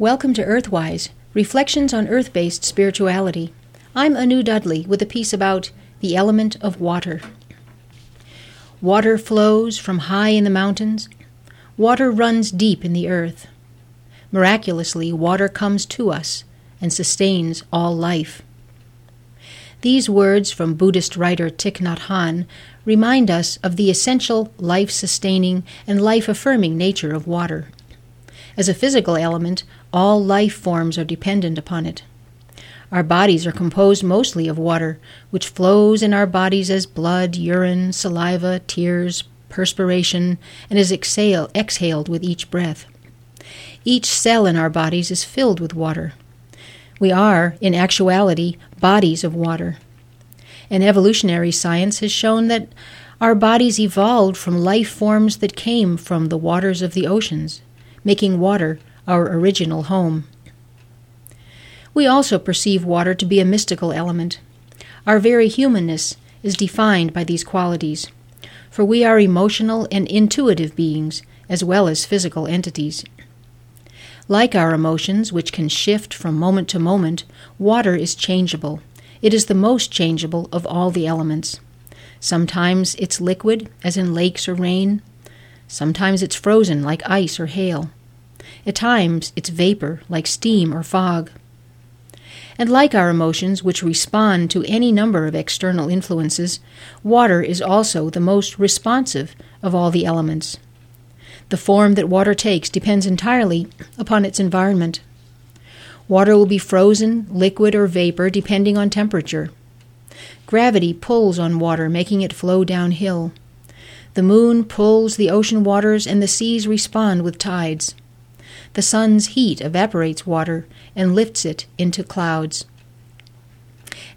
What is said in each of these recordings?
Welcome to Earthwise, Reflections on Earth based Spirituality. I'm Anu Dudley with a piece about the element of water. Water flows from high in the mountains. Water runs deep in the earth. Miraculously, water comes to us and sustains all life. These words from Buddhist writer Thich Nhat Hanh remind us of the essential life sustaining and life affirming nature of water. As a physical element, all life forms are dependent upon it. Our bodies are composed mostly of water, which flows in our bodies as blood, urine, saliva, tears, perspiration, and is exhale, exhaled with each breath. Each cell in our bodies is filled with water. We are, in actuality, bodies of water. And evolutionary science has shown that our bodies evolved from life forms that came from the waters of the oceans making water our original home. We also perceive water to be a mystical element. Our very humanness is defined by these qualities, for we are emotional and intuitive beings as well as physical entities. Like our emotions, which can shift from moment to moment, water is changeable. It is the most changeable of all the elements. Sometimes it's liquid, as in lakes or rain. Sometimes it's frozen, like ice or hail. At times, it's vapor, like steam or fog. And like our emotions, which respond to any number of external influences, water is also the most responsive of all the elements. The form that water takes depends entirely upon its environment. Water will be frozen, liquid, or vapor depending on temperature. Gravity pulls on water, making it flow downhill. The moon pulls the ocean waters, and the seas respond with tides. The sun's heat evaporates water and lifts it into clouds.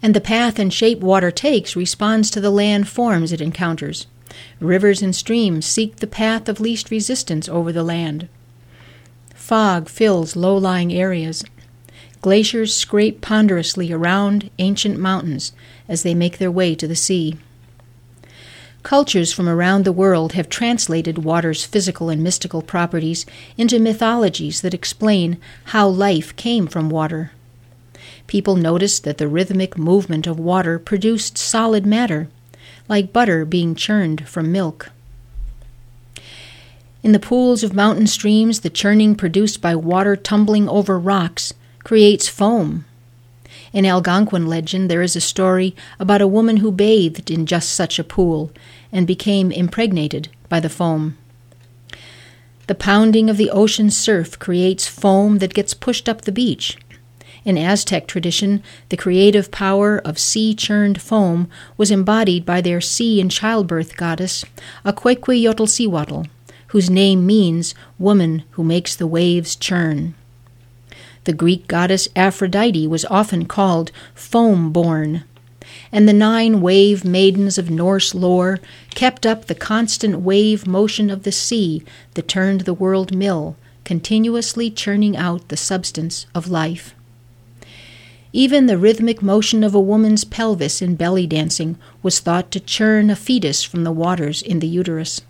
And the path and shape water takes responds to the land forms it encounters. Rivers and streams seek the path of least resistance over the land. Fog fills low lying areas. Glaciers scrape ponderously around ancient mountains as they make their way to the sea. Cultures from around the world have translated water's physical and mystical properties into mythologies that explain how life came from water. People noticed that the rhythmic movement of water produced solid matter, like butter being churned from milk. In the pools of mountain streams, the churning produced by water tumbling over rocks creates foam in Algonquin legend, there is a story about a woman who bathed in just such a pool and became impregnated by the foam. The pounding of the ocean surf creates foam that gets pushed up the beach. In Aztec tradition, the creative power of sea churned foam was embodied by their sea and childbirth goddess, Acuecueyotl whose name means woman who makes the waves churn. The Greek goddess Aphrodite was often called foam born, and the nine wave maidens of Norse lore kept up the constant wave motion of the sea that turned the world mill, continuously churning out the substance of life. Even the rhythmic motion of a woman's pelvis in belly dancing was thought to churn a fetus from the waters in the uterus.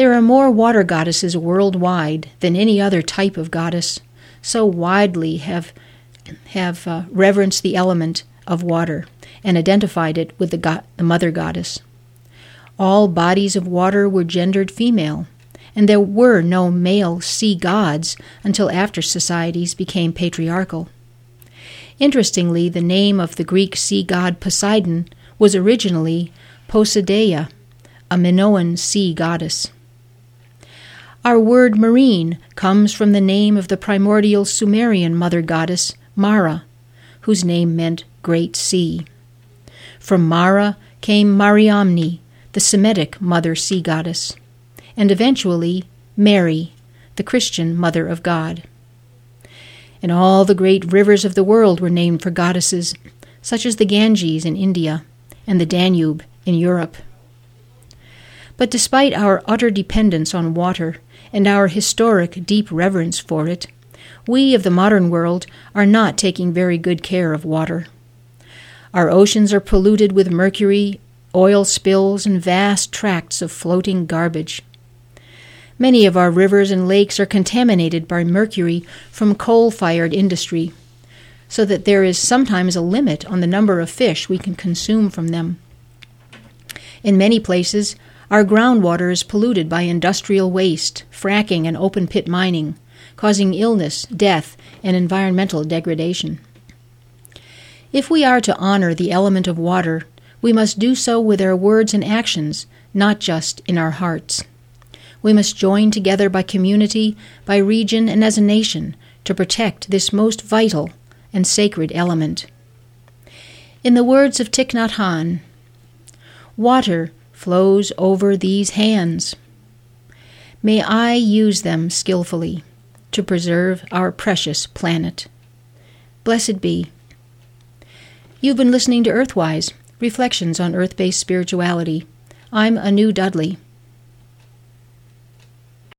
There are more water goddesses worldwide than any other type of goddess, so widely have, have uh, reverenced the element of water and identified it with the, go- the mother goddess. All bodies of water were gendered female, and there were no male sea gods until after societies became patriarchal. Interestingly, the name of the Greek sea god Poseidon was originally Poseidaia, a Minoan sea goddess. Our word marine comes from the name of the primordial Sumerian mother goddess, Mara, whose name meant Great Sea. From Mara came Mariamne, the Semitic mother sea goddess, and eventually Mary, the Christian mother of God. And all the great rivers of the world were named for goddesses, such as the Ganges in India and the Danube in Europe. But despite our utter dependence on water, and our historic deep reverence for it, we of the modern world are not taking very good care of water. Our oceans are polluted with mercury, oil spills, and vast tracts of floating garbage. Many of our rivers and lakes are contaminated by mercury from coal fired industry, so that there is sometimes a limit on the number of fish we can consume from them. In many places, our groundwater is polluted by industrial waste, fracking, and open pit mining, causing illness, death, and environmental degradation. If we are to honor the element of water, we must do so with our words and actions, not just in our hearts. We must join together by community, by region, and as a nation to protect this most vital and sacred element. In the words of Thich Nhat Hanh, water flows over these hands. May I use them skillfully to preserve our precious planet. Blessed be. You've been listening to Earthwise Reflections on Earth Based Spirituality. I'm Anu Dudley.